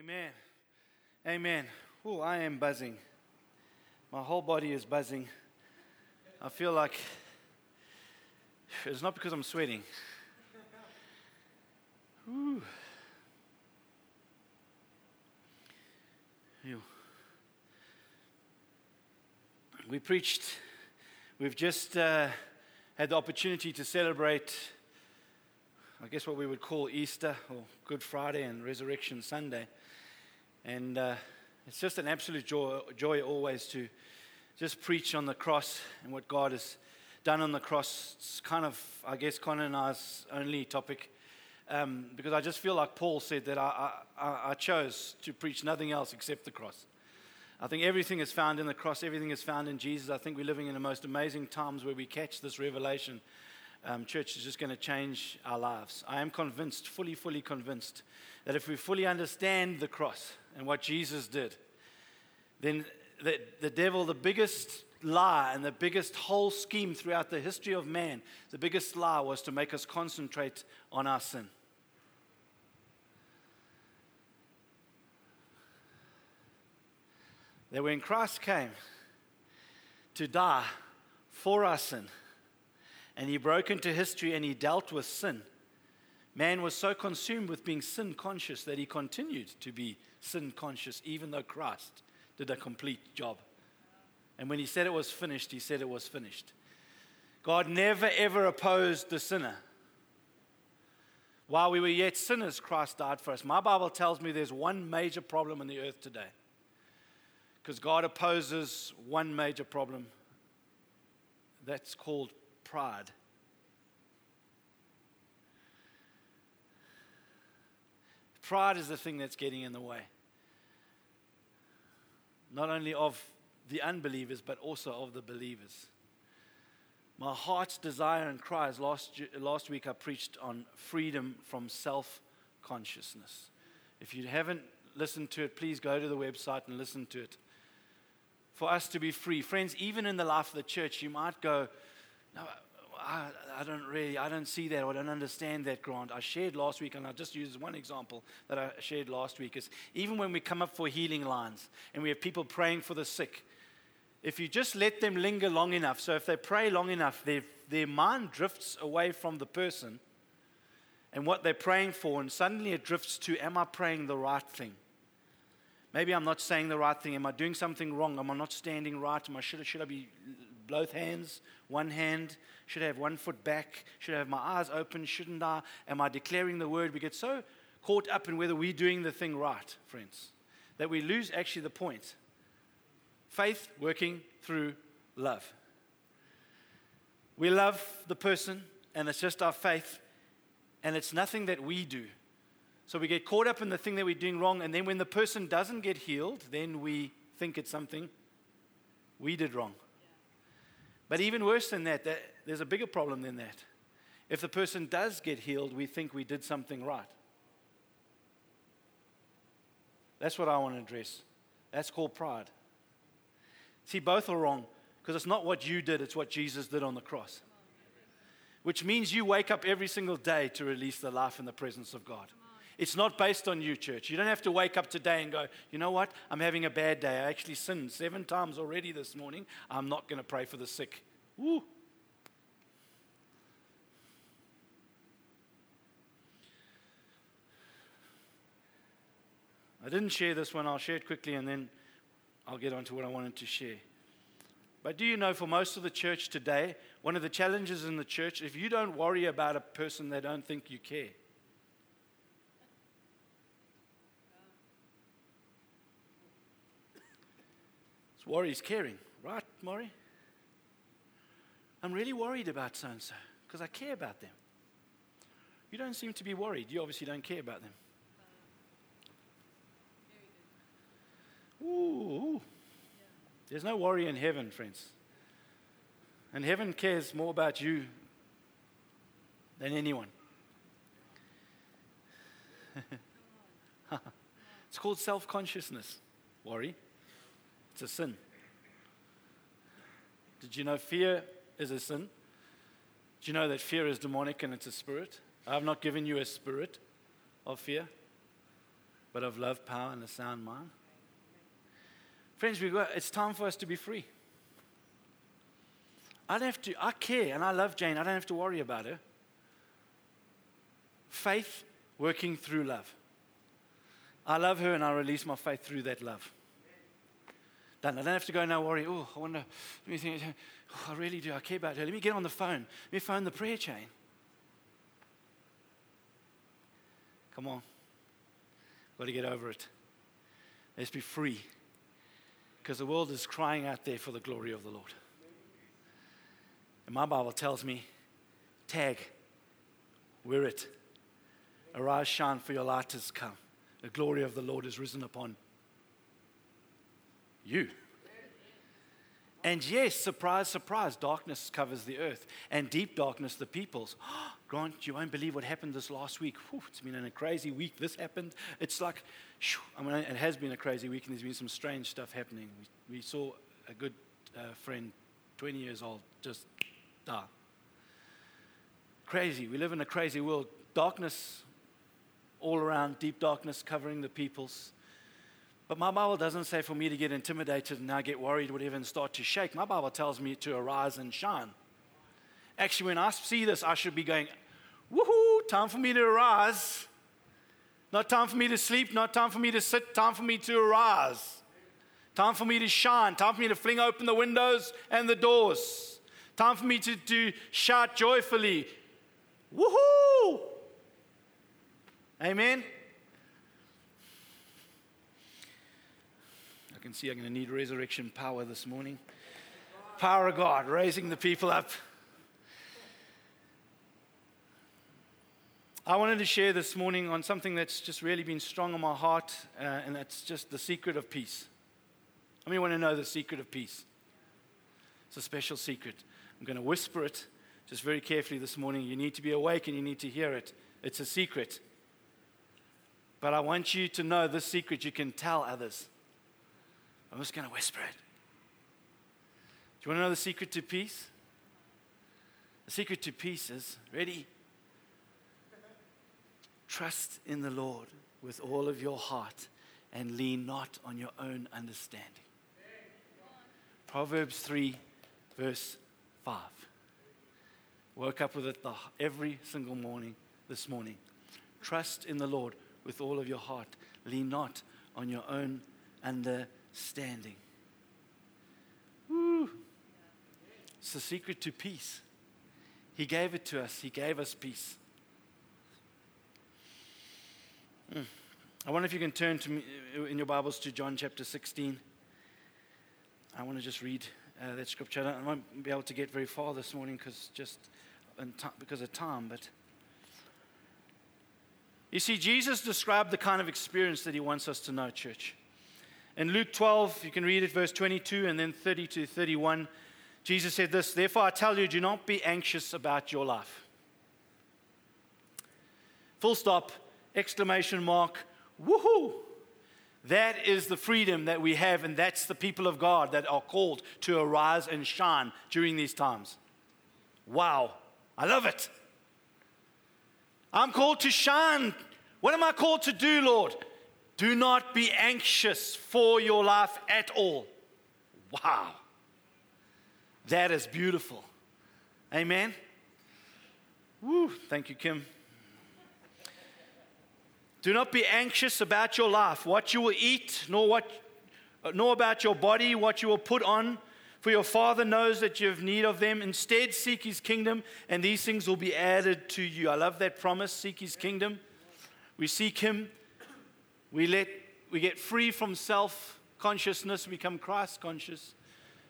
Amen. Amen. Oh, I am buzzing. My whole body is buzzing. I feel like it's not because I'm sweating. Ooh. We preached, we've just uh, had the opportunity to celebrate, I guess, what we would call Easter or Good Friday and Resurrection Sunday. And uh, it's just an absolute joy, joy always to just preach on the cross and what God has done on the cross. It's kind of, I guess, Con and I's only topic. Um, because I just feel like Paul said that I, I, I chose to preach nothing else except the cross. I think everything is found in the cross, everything is found in Jesus. I think we're living in the most amazing times where we catch this revelation. Um, church is just going to change our lives. I am convinced, fully, fully convinced, that if we fully understand the cross and what Jesus did, then the, the devil, the biggest lie and the biggest whole scheme throughout the history of man, the biggest lie was to make us concentrate on our sin. That when Christ came to die for our sin, and he broke into history and he dealt with sin, man was so consumed with being sin conscious that he continued to be sin conscious, even though Christ did a complete job. And when he said it was finished, he said it was finished. God never ever opposed the sinner. While we were yet sinners, Christ died for us. My Bible tells me there's one major problem on the earth today. Because God opposes one major problem that's called pride. Pride is the thing that's getting in the way. Not only of the unbelievers, but also of the believers. My heart's desire and cries last, last week I preached on freedom from self consciousness. If you haven't listened to it, please go to the website and listen to it. For us to be free. Friends, even in the life of the church, you might go, No, I, I, don't really, I don't see that, or I don't understand that, Grant. I shared last week, and I'll just use one example that I shared last week, is even when we come up for healing lines and we have people praying for the sick, if you just let them linger long enough, so if they pray long enough, their, their mind drifts away from the person and what they're praying for, and suddenly it drifts to, Am I praying the right thing? Maybe I'm not saying the right thing. Am I doing something wrong? Am I not standing right? Am I, should, should I be both hands, one hand? Should I have one foot back? Should I have my eyes open? Shouldn't I? Am I declaring the word? We get so caught up in whether we're doing the thing right, friends, that we lose actually the point. Faith working through love. We love the person, and it's just our faith, and it's nothing that we do. So we get caught up in the thing that we're doing wrong, and then when the person doesn't get healed, then we think it's something we did wrong. But even worse than that, that, there's a bigger problem than that. If the person does get healed, we think we did something right. That's what I want to address. That's called pride. See, both are wrong because it's not what you did, it's what Jesus did on the cross. Which means you wake up every single day to release the life in the presence of God. It's not based on you, church. You don't have to wake up today and go, you know what? I'm having a bad day. I actually sinned seven times already this morning. I'm not going to pray for the sick. Woo. I didn't share this one. I'll share it quickly and then I'll get on to what I wanted to share. But do you know, for most of the church today, one of the challenges in the church, if you don't worry about a person, they don't think you care. Worry is caring, right, Maury? I'm really worried about so and so because I care about them. You don't seem to be worried. You obviously don't care about them. Ooh. There's no worry in heaven, friends. And heaven cares more about you than anyone. it's called self consciousness, worry. A sin. Did you know fear is a sin? Do you know that fear is demonic and it's a spirit? I have not given you a spirit of fear. but of love, power, and a sound mind. Friends, we got, it's time for us to be free. I don't have to, I care and I love Jane. I don't have to worry about her. Faith working through love. I love her and I release my faith through that love. Done. I don't have to go now worry. Oh, I wonder. Let me think. Oh, I really do. I care about her. Let me get on the phone. Let me phone the prayer chain. Come on. Got to get over it. Let's be free. Because the world is crying out there for the glory of the Lord. And my Bible tells me, tag, wear it. Arise, shine, for your light has come. The glory of the Lord is risen upon you. And yes, surprise, surprise, darkness covers the earth and deep darkness the peoples. Grant, you won't believe what happened this last week. Whew, it's been a crazy week. This happened. It's like, I mean, it has been a crazy week, and there's been some strange stuff happening. We, we saw a good uh, friend, 20 years old, just die. Crazy. We live in a crazy world. Darkness all around, deep darkness covering the peoples. But my Bible doesn't say for me to get intimidated and now get worried, whatever, and start to shake. My Bible tells me to arise and shine. Actually, when I see this, I should be going, woohoo, time for me to arise. Not time for me to sleep, not time for me to sit, time for me to arise. Time for me to shine, time for me to fling open the windows and the doors. Time for me to, to shout joyfully, woohoo! Amen? I can see I'm going to need resurrection power this morning. Power of God, raising the people up. I wanted to share this morning on something that's just really been strong on my heart, uh, and that's just the secret of peace. How many want to know the secret of peace? It's a special secret. I'm going to whisper it just very carefully this morning. You need to be awake and you need to hear it. It's a secret. But I want you to know this secret you can tell others. I'm just going to whisper it. Do you want to know the secret to peace? The secret to peace is ready? Trust in the Lord with all of your heart and lean not on your own understanding. Proverbs 3, verse 5. Woke up with it the, every single morning this morning. Trust in the Lord with all of your heart. Lean not on your own understanding. Woo. It's the secret to peace. He gave it to us, He gave us peace. Mm. I wonder if you can turn to me uh, in your Bibles to John chapter 16. I want to just read uh, that scripture. I won't be able to get very far this morning because just because of time, but you see, Jesus described the kind of experience that he wants us to know, church. In Luke 12, you can read it, verse 22 and then 30 to 31. Jesus said this Therefore, I tell you, do not be anxious about your life. Full stop, exclamation mark, woohoo! That is the freedom that we have, and that's the people of God that are called to arise and shine during these times. Wow, I love it. I'm called to shine. What am I called to do, Lord? Do not be anxious for your life at all. Wow. That is beautiful. Amen. Woo, thank you, Kim. Do not be anxious about your life, what you will eat, nor, what, nor about your body, what you will put on. For your Father knows that you have need of them. Instead, seek His kingdom, and these things will be added to you. I love that promise seek His kingdom. We seek Him, we, let, we get free from self consciousness, become Christ conscious.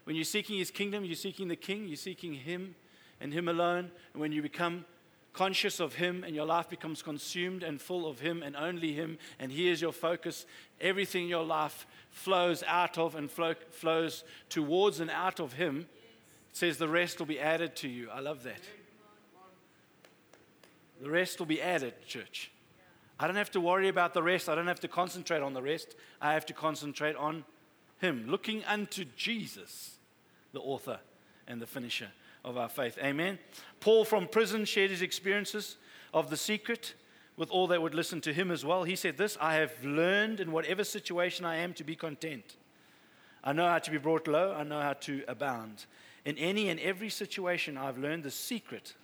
When you're seeking His kingdom, you're seeking the King, you're seeking Him and Him alone. And when you become conscious of Him and your life becomes consumed and full of Him and only Him, and He is your focus, everything in your life flows out of and flow, flows towards and out of Him, it says the rest will be added to you. I love that. The rest will be added, church. I don't have to worry about the rest. I don't have to concentrate on the rest. I have to concentrate on Him, looking unto Jesus, the author and the finisher of our faith. Amen. Paul from prison shared his experiences of the secret with all that would listen to him as well. He said, This I have learned in whatever situation I am to be content. I know how to be brought low, I know how to abound. In any and every situation, I've learned the secret.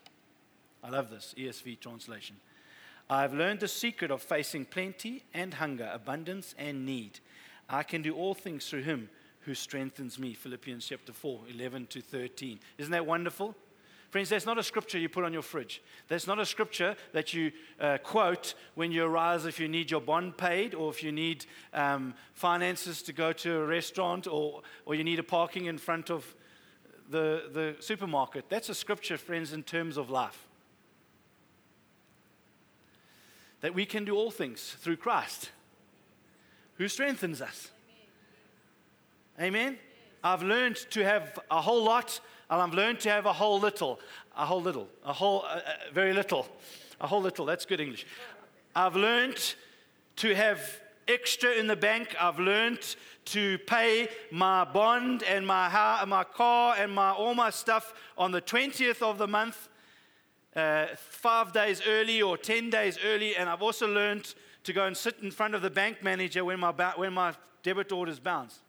I love this ESV translation. I've learned the secret of facing plenty and hunger, abundance and need. I can do all things through him who strengthens me. Philippians chapter 4, 11 to 13. Isn't that wonderful? Friends, that's not a scripture you put on your fridge. That's not a scripture that you uh, quote when you arise if you need your bond paid or if you need um, finances to go to a restaurant or, or you need a parking in front of the, the supermarket. That's a scripture, friends, in terms of life. That we can do all things through Christ who strengthens us. Amen? I've learned to have a whole lot and I've learned to have a whole little, a whole little, a whole, uh, very little, a whole little. That's good English. I've learned to have extra in the bank. I've learned to pay my bond and my, my car and my, all my stuff on the 20th of the month, uh, five days early or 10 days early. And I've also learned to go and sit in front of the bank manager when my, when my debit orders bounce.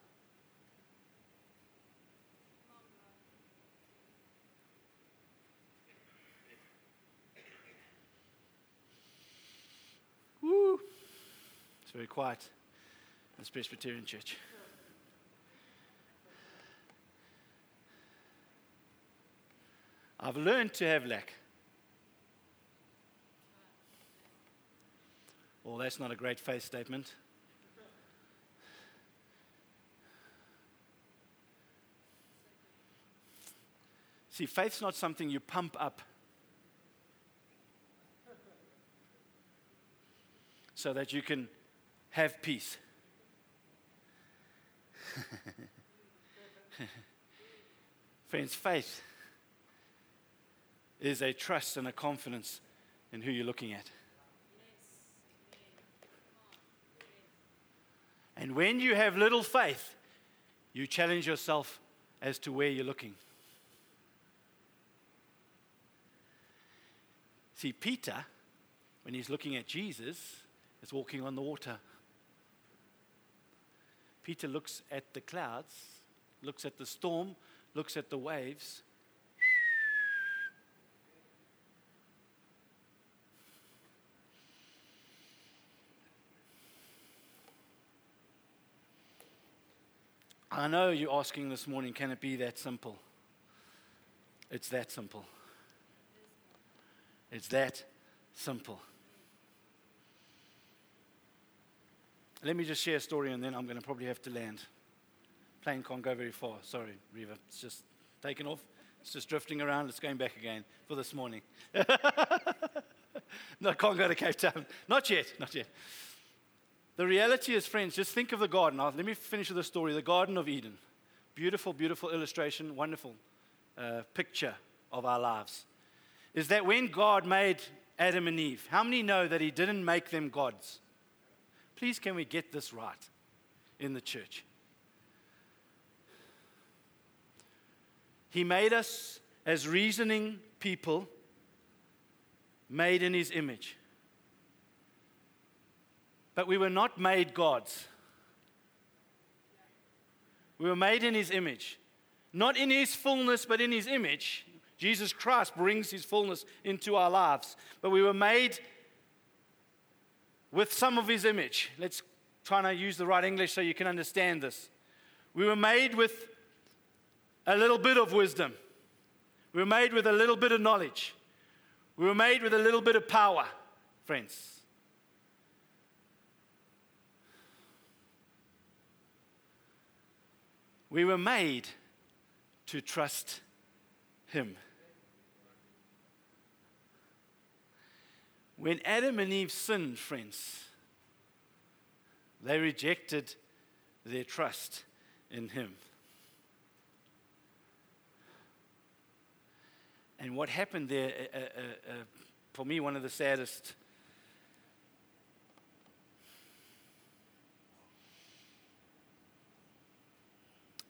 Woo. It's very quiet in this Presbyterian church. I've learned to have lack. Well, that's not a great faith statement. See, faith's not something you pump up so that you can have peace. Friends, faith is a trust and a confidence in who you're looking at. And when you have little faith, you challenge yourself as to where you're looking. See, Peter, when he's looking at Jesus, is walking on the water. Peter looks at the clouds, looks at the storm, looks at the waves. I know you're asking this morning, can it be that simple? It's that simple. It's that simple. Let me just share a story and then I'm going to probably have to land. Plane can't go very far. Sorry, Riva. It's just taken off. It's just drifting around. It's going back again for this morning. no, can't go to Cape Town. Not yet. Not yet. The reality is, friends, just think of the garden. Let me finish with the story the Garden of Eden. Beautiful, beautiful illustration, wonderful uh, picture of our lives. Is that when God made Adam and Eve, how many know that He didn't make them gods? Please, can we get this right in the church? He made us as reasoning people, made in His image. But we were not made gods. We were made in His image. Not in His fullness, but in His image. Jesus Christ brings His fullness into our lives. But we were made with some of his image. Let's try to use the right English so you can understand this. We were made with a little bit of wisdom. We were made with a little bit of knowledge. We were made with a little bit of power, friends. We were made to trust Him. When Adam and Eve sinned, friends, they rejected their trust in Him. And what happened there, uh, uh, uh, for me, one of the saddest.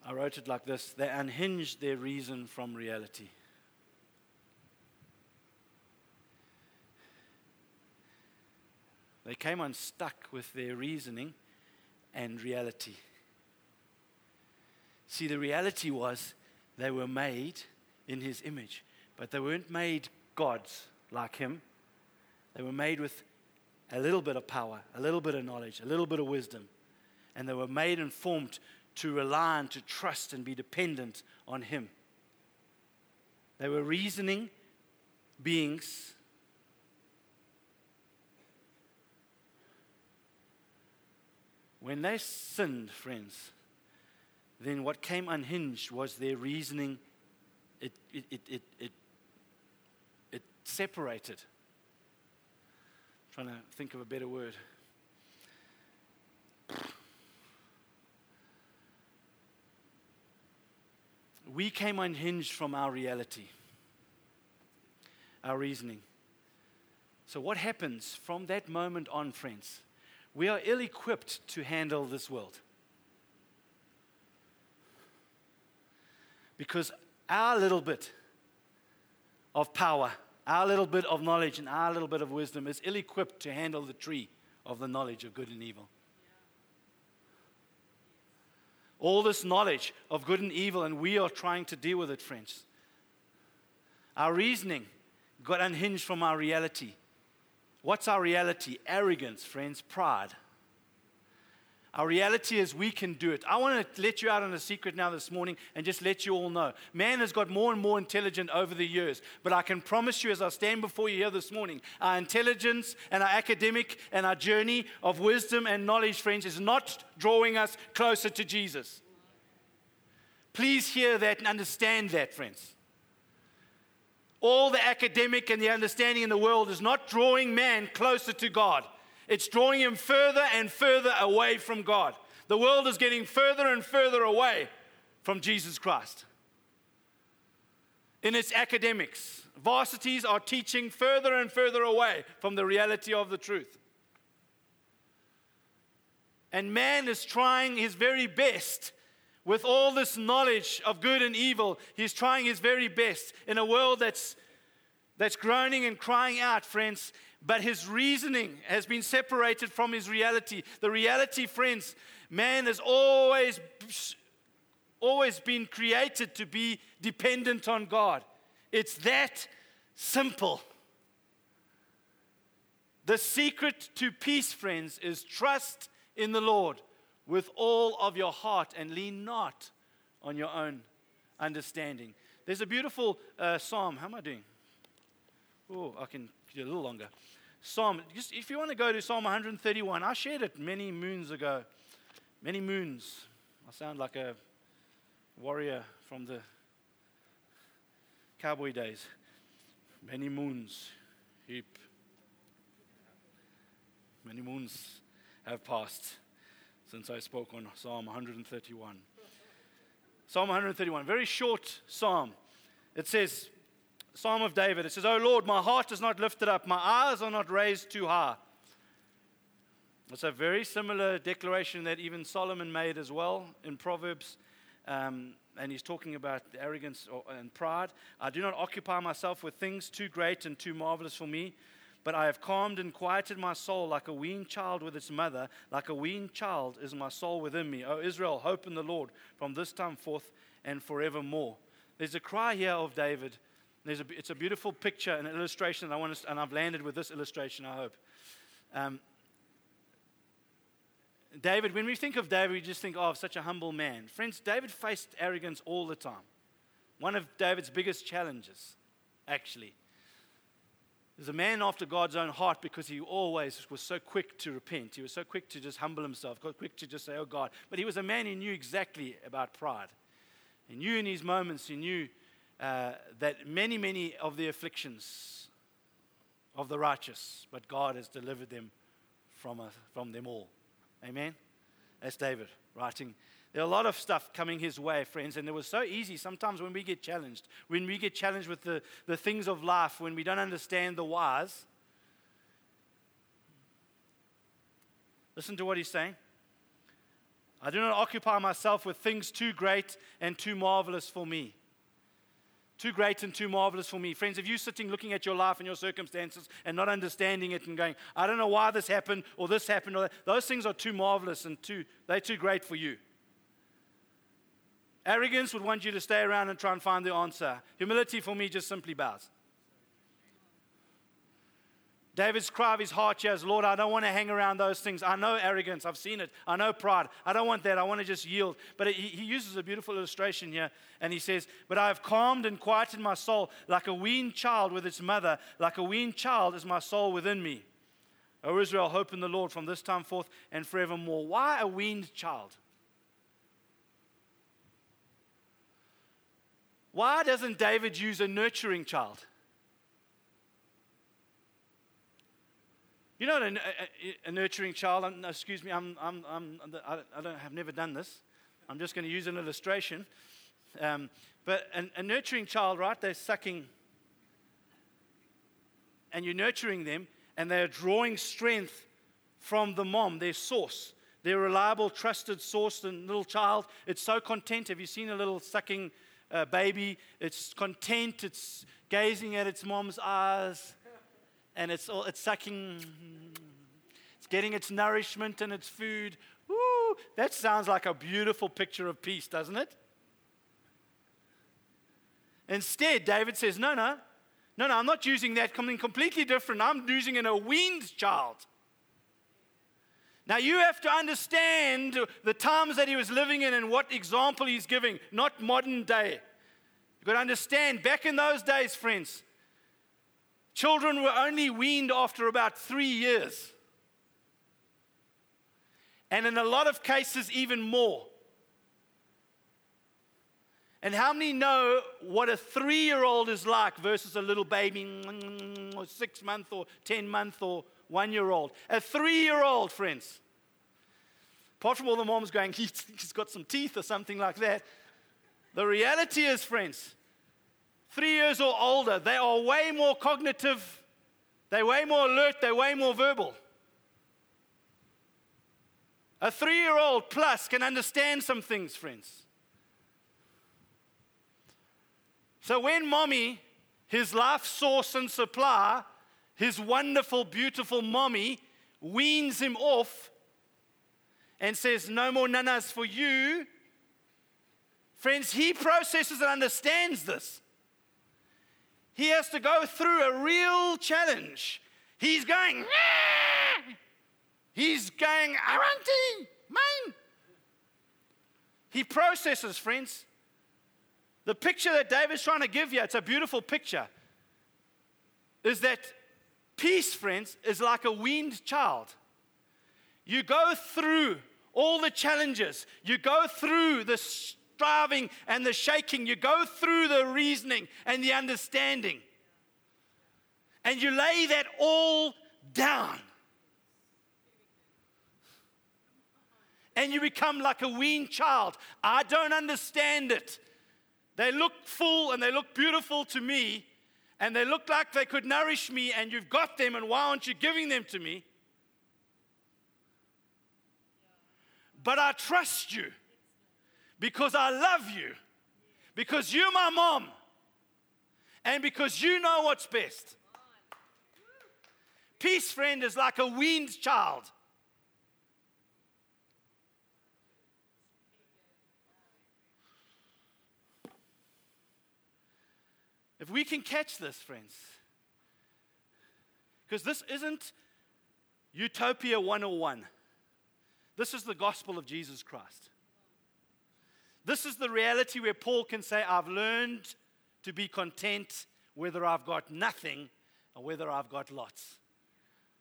I wrote it like this they unhinged their reason from reality. They came unstuck with their reasoning and reality. See, the reality was they were made in his image, but they weren't made gods like him. They were made with a little bit of power, a little bit of knowledge, a little bit of wisdom. And they were made and formed to rely and to trust and be dependent on him. They were reasoning beings. When they sinned, friends, then what came unhinged was their reasoning. It, it, it, it, it, it separated. I'm trying to think of a better word. We came unhinged from our reality, our reasoning. So, what happens from that moment on, friends? We are ill equipped to handle this world. Because our little bit of power, our little bit of knowledge, and our little bit of wisdom is ill equipped to handle the tree of the knowledge of good and evil. All this knowledge of good and evil, and we are trying to deal with it, friends. Our reasoning got unhinged from our reality. What's our reality? Arrogance, friends, pride. Our reality is we can do it. I want to let you out on a secret now this morning and just let you all know. Man has got more and more intelligent over the years, but I can promise you as I stand before you here this morning, our intelligence and our academic and our journey of wisdom and knowledge, friends, is not drawing us closer to Jesus. Please hear that and understand that, friends. All the academic and the understanding in the world is not drawing man closer to God. It's drawing him further and further away from God. The world is getting further and further away from Jesus Christ. In its academics, varsities are teaching further and further away from the reality of the truth. And man is trying his very best with all this knowledge of good and evil. He's trying his very best in a world that's, that's groaning and crying out, friends but his reasoning has been separated from his reality. The reality, friends, man has always, always been created to be dependent on God. It's that simple. The secret to peace, friends, is trust in the Lord with all of your heart and lean not on your own understanding. There's a beautiful uh, psalm. How am I doing? Oh, I can do a little longer. Psalm, just if you want to go to Psalm 131, I shared it many moons ago. Many moons. I sound like a warrior from the cowboy days. Many moons, heap. Many moons have passed since I spoke on Psalm 131. Psalm 131, very short psalm. It says, Psalm of David. It says, Oh Lord, my heart is not lifted up, my eyes are not raised too high. It's a very similar declaration that even Solomon made as well in Proverbs. Um, and he's talking about arrogance and pride. I do not occupy myself with things too great and too marvelous for me, but I have calmed and quieted my soul like a weaned child with its mother. Like a weaned child is my soul within me. O Israel, hope in the Lord from this time forth and forevermore. There's a cry here of David there's a, it's a beautiful picture and illustration, and, I want to, and I've landed with this illustration, I hope. Um, David, when we think of David, we just think, oh, such a humble man. Friends, David faced arrogance all the time. One of David's biggest challenges, actually. There's a man after God's own heart because he always was so quick to repent. He was so quick to just humble himself, quick to just say, oh God. But he was a man who knew exactly about pride. He knew in his moments, he knew uh, that many, many of the afflictions of the righteous, but God has delivered them from, uh, from them all. Amen? That's David writing. There are a lot of stuff coming his way, friends, and it was so easy sometimes when we get challenged, when we get challenged with the, the things of life, when we don't understand the whys. Listen to what he's saying. I do not occupy myself with things too great and too marvelous for me. Too great and too marvelous for me. Friends, if you're sitting looking at your life and your circumstances and not understanding it and going, I don't know why this happened or this happened, or that, those things are too marvelous and too, they're too great for you. Arrogance would want you to stay around and try and find the answer. Humility for me just simply bows. David's cry of his heart here is, Lord, I don't want to hang around those things. I know arrogance. I've seen it. I know pride. I don't want that. I want to just yield. But he, he uses a beautiful illustration here, and he says, But I have calmed and quieted my soul like a weaned child with its mother. Like a weaned child is my soul within me. O Israel, hope in the Lord from this time forth and forevermore. Why a weaned child? Why doesn't David use a nurturing child? You know, a, a, a nurturing child, I'm, excuse me, I'm, I'm, I'm, I, I don't, have never done this. I'm just going to use an illustration. Um, but a, a nurturing child, right, they're sucking, and you're nurturing them, and they're drawing strength from the mom, their source, their reliable, trusted source. The little child, it's so content. Have you seen a little sucking uh, baby? It's content, it's gazing at its mom's eyes and it's, all, it's sucking, it's getting its nourishment and its food. Woo, that sounds like a beautiful picture of peace, doesn't it? Instead, David says, No, no, no, no, I'm not using that, something completely different. I'm using in a weaned child. Now, you have to understand the times that he was living in and what example he's giving, not modern day. You've got to understand, back in those days, friends, Children were only weaned after about three years. And in a lot of cases, even more. And how many know what a three year old is like versus a little baby, or six month or 10 month or one year old? A three year old, friends. Apart from all the moms going, he's got some teeth or something like that. The reality is, friends, three years or older, they are way more cognitive, they're way more alert, they're way more verbal. A three year old plus can understand some things, friends. So when mommy, his life source and supply, his wonderful, beautiful mommy, weans him off and says, No more nanas for you, friends, he processes and understands this he has to go through a real challenge. He's going, he's going, Aranti, mine. He processes, friends. The picture that David's trying to give you, it's a beautiful picture, is that peace, friends, is like a weaned child. You go through all the challenges, you go through the striving and the shaking. You go through the reasoning and the understanding. And you lay that all down. And you become like a weaned child. I don't understand it. They look full and they look beautiful to me, and they look like they could nourish me, and you've got them, and why aren't you giving them to me? But I trust you because I love you, because you're my mom, and because you know what's best. Peace, friend, is like a weaned child. If we can catch this, friends, because this isn't Utopia 101, this is the gospel of Jesus Christ. This is the reality where Paul can say, I've learned to be content whether I've got nothing or whether I've got lots.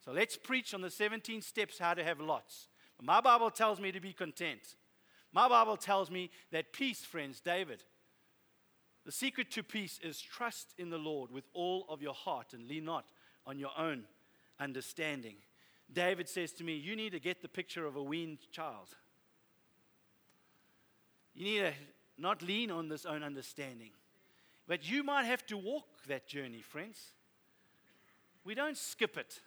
So let's preach on the 17 steps how to have lots. My Bible tells me to be content. My Bible tells me that peace, friends, David, the secret to peace is trust in the Lord with all of your heart and lean not on your own understanding. David says to me, You need to get the picture of a weaned child. You need to not lean on this own understanding. But you might have to walk that journey, friends. We don't skip it.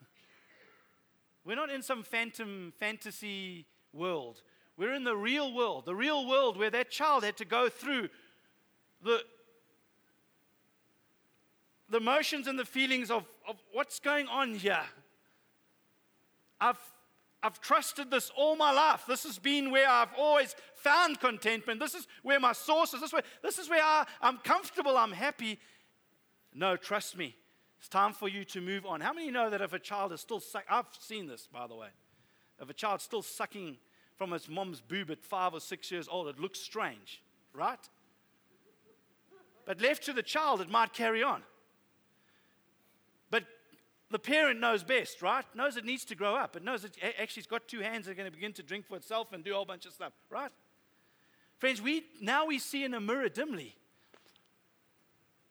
We're not in some phantom fantasy world. We're in the real world, the real world where that child had to go through the the emotions and the feelings of, of what's going on here. I've, I've trusted this all my life. This has been where I've always found contentment. This is where my source is. This is where, this is where I, I'm comfortable, I'm happy. No, trust me. It's time for you to move on. How many know that if a child is still sucking, I've seen this, by the way. If a child's still sucking from its mom's boob at five or six years old, it looks strange, right? But left to the child, it might carry on. The parent knows best, right? Knows it needs to grow up. It knows it actually it's got two hands that are going to begin to drink for itself and do a whole bunch of stuff, right? Friends, we now we see in a mirror dimly.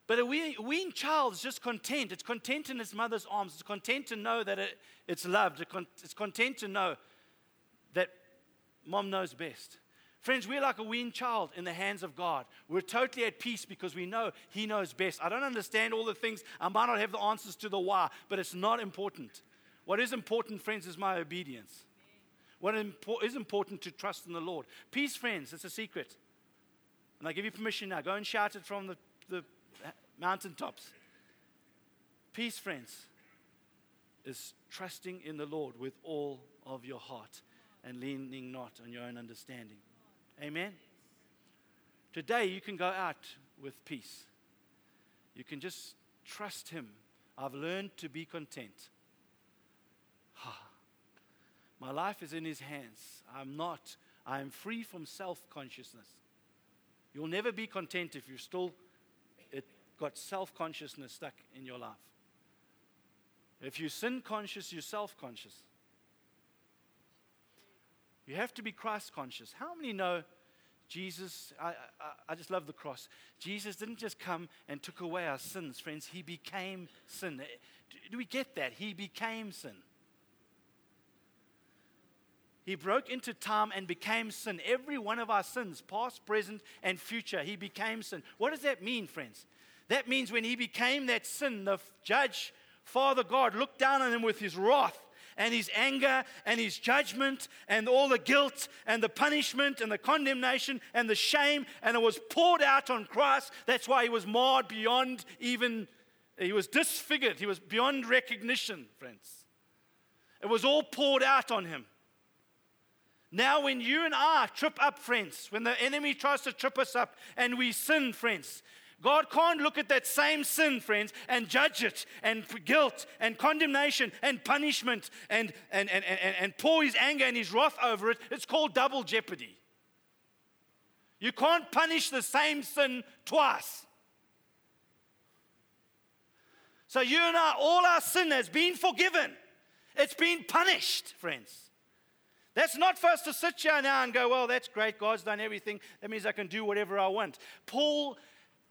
But a weaned child is just content. It's content in its mother's arms. It's content to know that it, it's loved. It's content to know that mom knows best. Friends, we're like a weaned child in the hands of God. We're totally at peace because we know He knows best. I don't understand all the things. I might not have the answers to the why, but it's not important. What is important, friends, is my obedience. What is important to trust in the Lord. Peace, friends, it's a secret. And I give you permission now. Go and shout it from the, the mountaintops. Peace, friends, is trusting in the Lord with all of your heart and leaning not on your own understanding. Amen? Today, you can go out with peace. You can just trust Him. I've learned to be content. My life is in His hands. I'm not, I am free from self consciousness. You'll never be content if you've still got self consciousness stuck in your life. If you're sin conscious, you're self conscious. You have to be Christ conscious. How many know Jesus? I, I, I, just love the cross. Jesus didn't just come and took away our sins, friends. He became sin. Do, do we get that? He became sin. He broke into time and became sin. Every one of our sins, past, present, and future, he became sin. What does that mean, friends? That means when he became that sin, the judge, Father God, looked down on him with his wrath and his anger and his judgment and all the guilt and the punishment and the condemnation and the shame, and it was poured out on Christ. That's why he was marred beyond even, he was disfigured. He was beyond recognition, friends. It was all poured out on him. Now, when you and I trip up, friends, when the enemy tries to trip us up and we sin, friends, God can't look at that same sin, friends, and judge it, and guilt, and condemnation, and punishment, and, and, and, and, and pour his anger and his wrath over it. It's called double jeopardy. You can't punish the same sin twice. So, you and I, all our sin has been forgiven, it's been punished, friends. That's not for us to sit here now and go, well, that's great. God's done everything. That means I can do whatever I want. Paul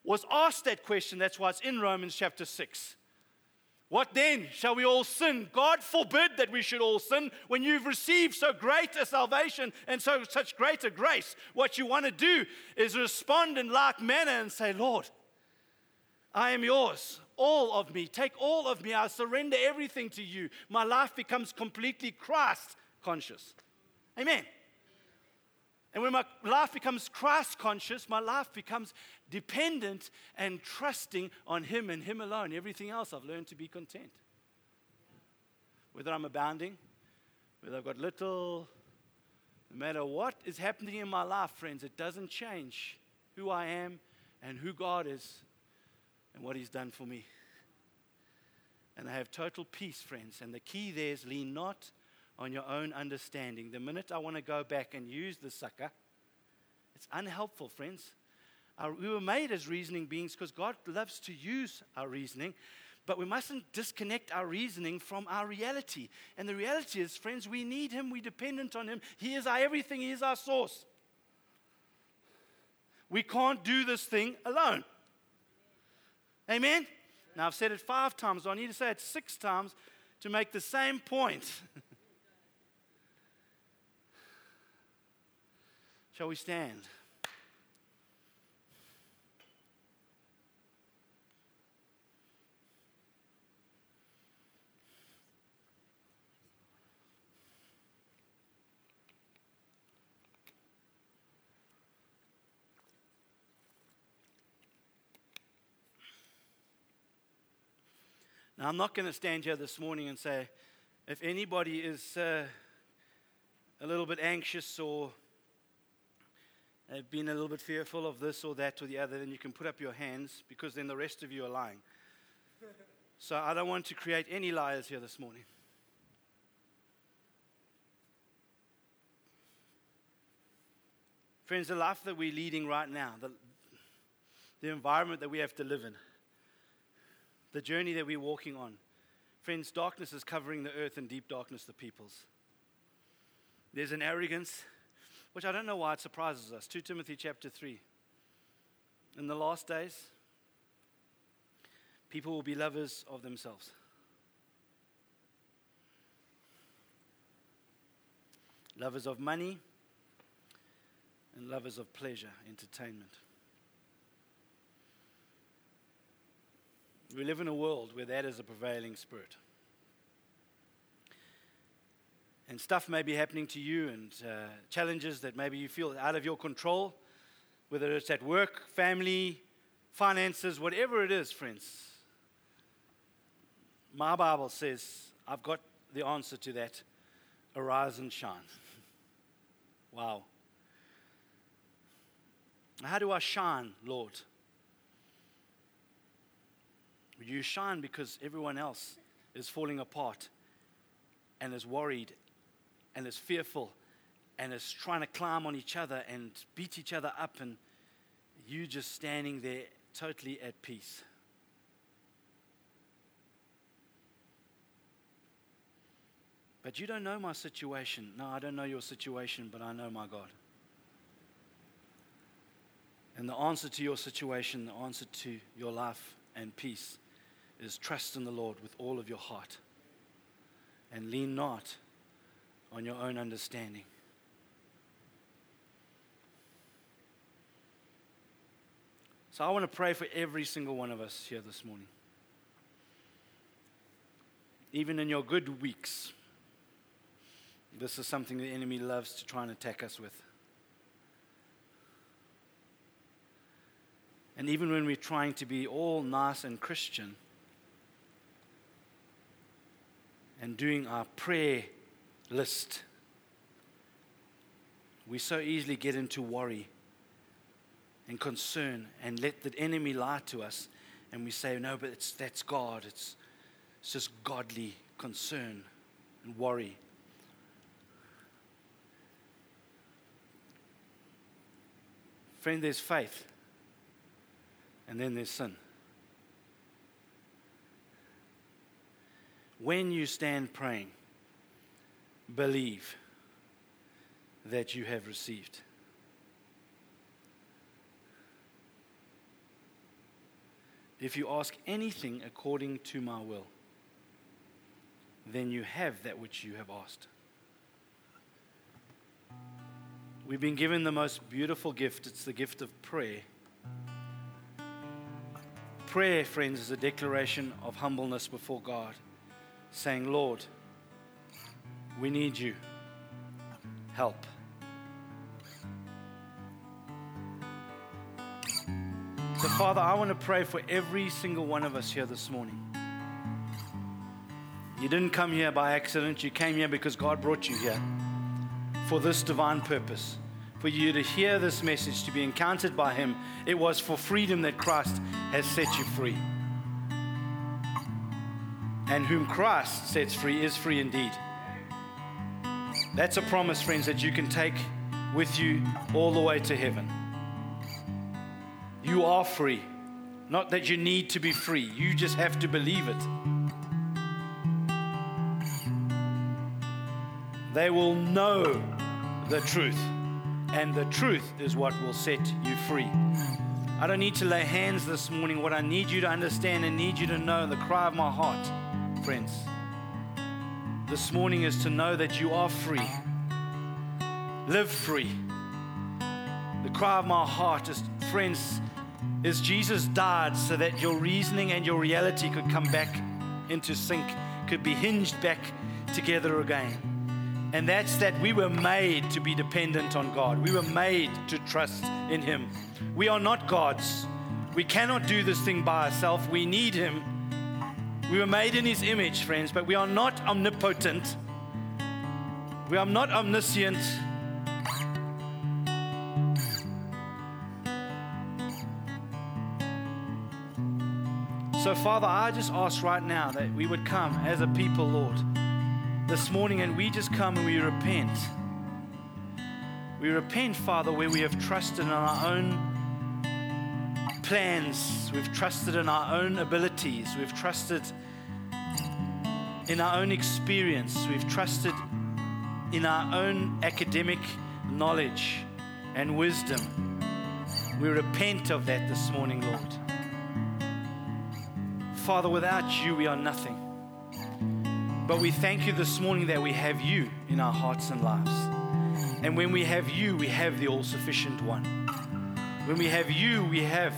was asked that question. That's why it's in Romans chapter 6. What then? Shall we all sin? God forbid that we should all sin. When you've received so great a salvation and so such great a grace, what you want to do is respond in like manner and say, Lord, I am yours. All of me. Take all of me. I surrender everything to you. My life becomes completely Christ conscious. Amen. And when my life becomes Christ conscious, my life becomes dependent and trusting on Him and Him alone. Everything else I've learned to be content. Whether I'm abounding, whether I've got little, no matter what is happening in my life, friends, it doesn't change who I am and who God is and what He's done for me. And I have total peace, friends. And the key there is lean not on your own understanding. The minute I want to go back and use the sucker, it's unhelpful, friends. Our, we were made as reasoning beings because God loves to use our reasoning, but we mustn't disconnect our reasoning from our reality. And the reality is, friends, we need Him, we're dependent on Him. He is our everything, He is our source. We can't do this thing alone. Amen? Now, I've said it five times, I need to say it six times to make the same point. Shall we stand? Now, I'm not going to stand here this morning and say, if anybody is uh, a little bit anxious or have been a little bit fearful of this or that or the other, then you can put up your hands because then the rest of you are lying. So I don't want to create any liars here this morning. Friends, the life that we're leading right now, the, the environment that we have to live in, the journey that we're walking on, friends, darkness is covering the earth and deep darkness the peoples. There's an arrogance, which I don't know why it surprises us. 2 Timothy chapter 3. In the last days, people will be lovers of themselves. Lovers of money and lovers of pleasure, entertainment. We live in a world where that is a prevailing spirit. And stuff may be happening to you, and uh, challenges that maybe you feel out of your control, whether it's at work, family, finances, whatever it is, friends. My Bible says, I've got the answer to that. Arise and shine. wow. How do I shine, Lord? You shine because everyone else is falling apart and is worried and is fearful and is trying to climb on each other and beat each other up, and you just standing there totally at peace. But you don't know my situation. No, I don't know your situation, but I know my God. And the answer to your situation, the answer to your life and peace, is trust in the Lord with all of your heart and lean not on your own understanding. So I want to pray for every single one of us here this morning. Even in your good weeks, this is something the enemy loves to try and attack us with. And even when we're trying to be all nice and Christian and doing our prayer list, we so easily get into worry and concern and let the enemy lie to us. And we say, no, but it's, that's God. It's, it's just godly concern and worry. Friend, there's faith and then there's sin. When you stand praying, believe that you have received. If you ask anything according to my will, then you have that which you have asked. We've been given the most beautiful gift. It's the gift of prayer prayer, friends, is a declaration of humbleness before God, saying, Lord, we need you. Help. So, Father, I want to pray for every single one of us here this morning. You didn't come here by accident, you came here because God brought you here for this divine purpose for you to hear this message, to be encountered by Him. It was for freedom that Christ has set you free. And whom Christ sets free is free indeed. That's a promise, friends, that you can take with you all the way to heaven. You are free. Not that you need to be free, you just have to believe it. They will know the truth and the truth is what will set you free. I don't need to lay hands this morning. What I need you to understand and need you to know, the cry of my heart, friends, this morning is to know that you are free. Live free. The cry of my heart is, friends, is Jesus died so that your reasoning and your reality could come back into sync, could be hinged back together again. And that's that we were made to be dependent on God. We were made to trust in Him. We are not gods. We cannot do this thing by ourselves. We need Him. We were made in His image, friends, but we are not omnipotent. We are not omniscient. So, Father, I just ask right now that we would come as a people, Lord, this morning, and we just come and we repent. We repent, Father, where we have trusted in our own plans, we've trusted in our own abilities, we've trusted in our own experience, we've trusted in our own academic knowledge and wisdom. We repent of that this morning, Lord. Father, without you, we are nothing. But we thank you this morning that we have you in our hearts and lives. And when we have you, we have the all sufficient one. When we have you, we have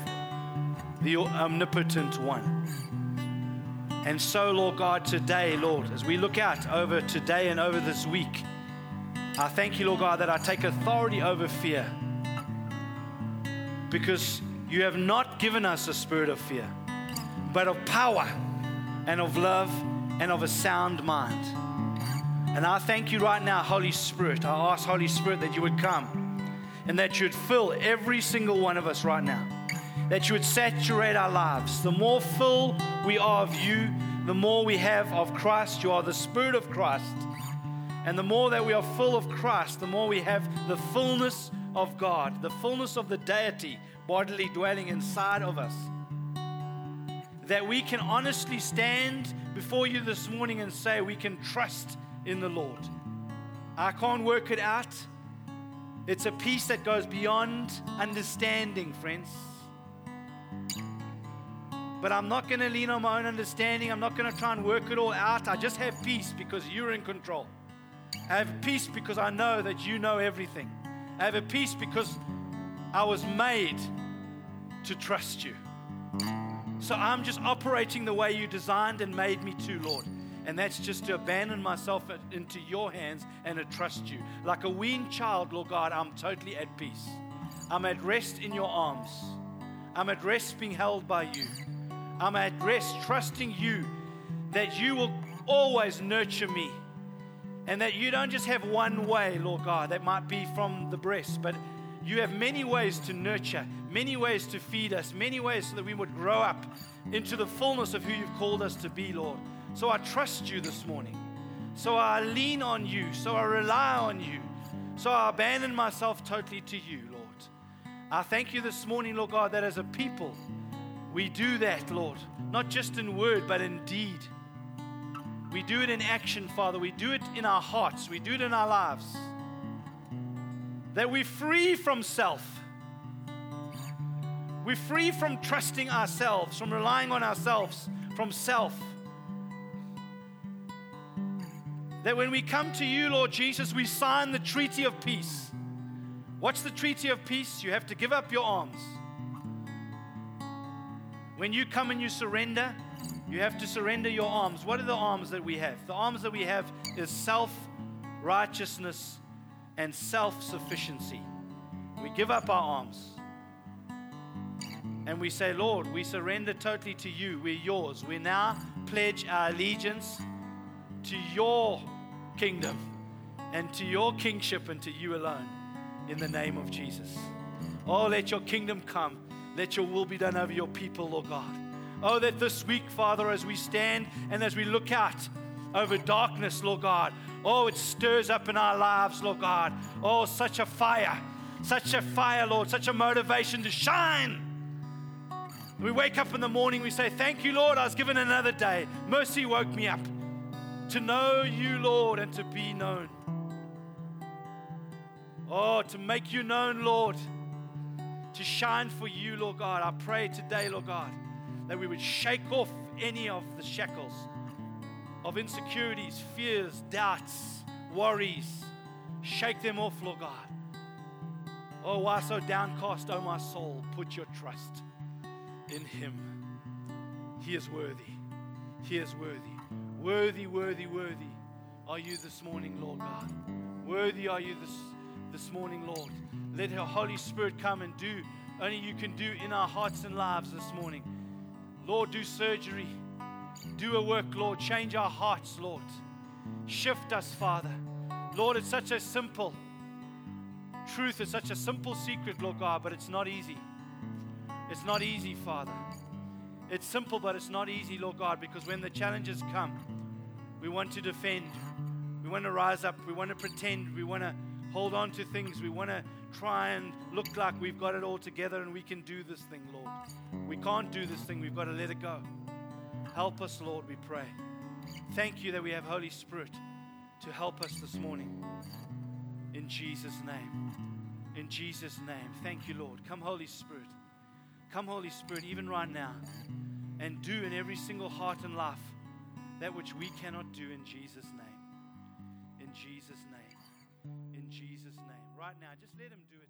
the omnipotent one. And so, Lord God, today, Lord, as we look out over today and over this week, I thank you, Lord God, that I take authority over fear. Because you have not given us a spirit of fear but of power and of love and of a sound mind. And I thank you right now, Holy Spirit. I ask, Holy Spirit, that you would come and that you would fill every single one of us right now, that you would saturate our lives. The more full we are of you, the more we have of Christ. You are the Spirit of Christ. And the more that we are full of Christ, the more we have the fullness of God, the fullness of the deity bodily dwelling inside of us that we can honestly stand before you this morning and say we can trust in the Lord. I can't work it out. It's a peace that goes beyond understanding, friends. But I'm not going to lean on my own understanding. I'm not going to try and work it all out. I just have peace because you're in control. I have peace because I know that you know everything. I have a peace because I was made to trust you. So I'm just operating the way you designed and made me to, Lord. And that's just to abandon myself into your hands and to trust you. Like a weaned child, Lord God, I'm totally at peace. I'm at rest in your arms. I'm at rest being held by you. I'm at rest trusting you that you will always nurture me. And that you don't just have one way, Lord God, that might be from the breast, but you have many ways to nurture, many ways to feed us, many ways so that we would grow up into the fullness of who you've called us to be, Lord. So I trust you this morning. So I lean on you. So I rely on you. So I abandon myself totally to you, Lord. I thank you this morning, Lord God, that as a people, we do that, Lord, not just in word, but in deed. We do it in action, Father. We do it in our hearts. We do it in our lives that we're free from self. We're free from trusting ourselves, from relying on ourselves, from self. That when we come to you, Lord Jesus, we sign the treaty of peace. What's the treaty of peace? You have to give up your arms. When you come and you surrender, you have to surrender your arms. What are the arms that we have? The arms that we have is self righteousness and self sufficiency. We give up our arms and we say, Lord, we surrender totally to you. We're yours. We now pledge our allegiance to your kingdom and to your kingship and to you alone in the name of Jesus. Oh, let your kingdom come. Let your will be done over your people, Lord God. Oh, that this week, Father, as we stand and as we look out over darkness, Lord God, Oh, it stirs up in our lives, Lord God. Oh, such a fire, such a fire, Lord, such a motivation to shine. We wake up in the morning, we say, Thank you, Lord, I was given another day. Mercy woke me up to know you, Lord, and to be known. Oh, to make you known, Lord, to shine for you, Lord God. I pray today, Lord God, that we would shake off any of the shackles of insecurities, fears, doubts, worries. Shake them off, Lord God. Oh, why so downcast, oh my soul? Put your trust in Him. He is worthy. He is worthy. Worthy, worthy, worthy are you this morning, Lord God. Worthy are you this, this morning, Lord. Let your Holy Spirit come and do only you can do in our hearts and lives this morning. Lord, do surgery Do a work, Lord. Change our hearts, Lord. Shift us, Father. Lord, it's such a simple truth, it's such a simple secret, Lord God, but it's not easy. It's not easy, Father. It's simple, but it's not easy, Lord God, because when the challenges come, we want to defend. We want to rise up. We want to pretend. We want to hold on to things. We want to try and look like we've got it all together and we can do this thing, Lord. We can't do this thing. We've got to let it go. Help us, Lord, we pray. Thank you that we have Holy Spirit to help us this morning. In Jesus' name. In Jesus' name. Thank you, Lord. Come, Holy Spirit. Come, Holy Spirit, even right now, and do in every single heart and life that which we cannot do in Jesus' name. Right now, just let Him do it.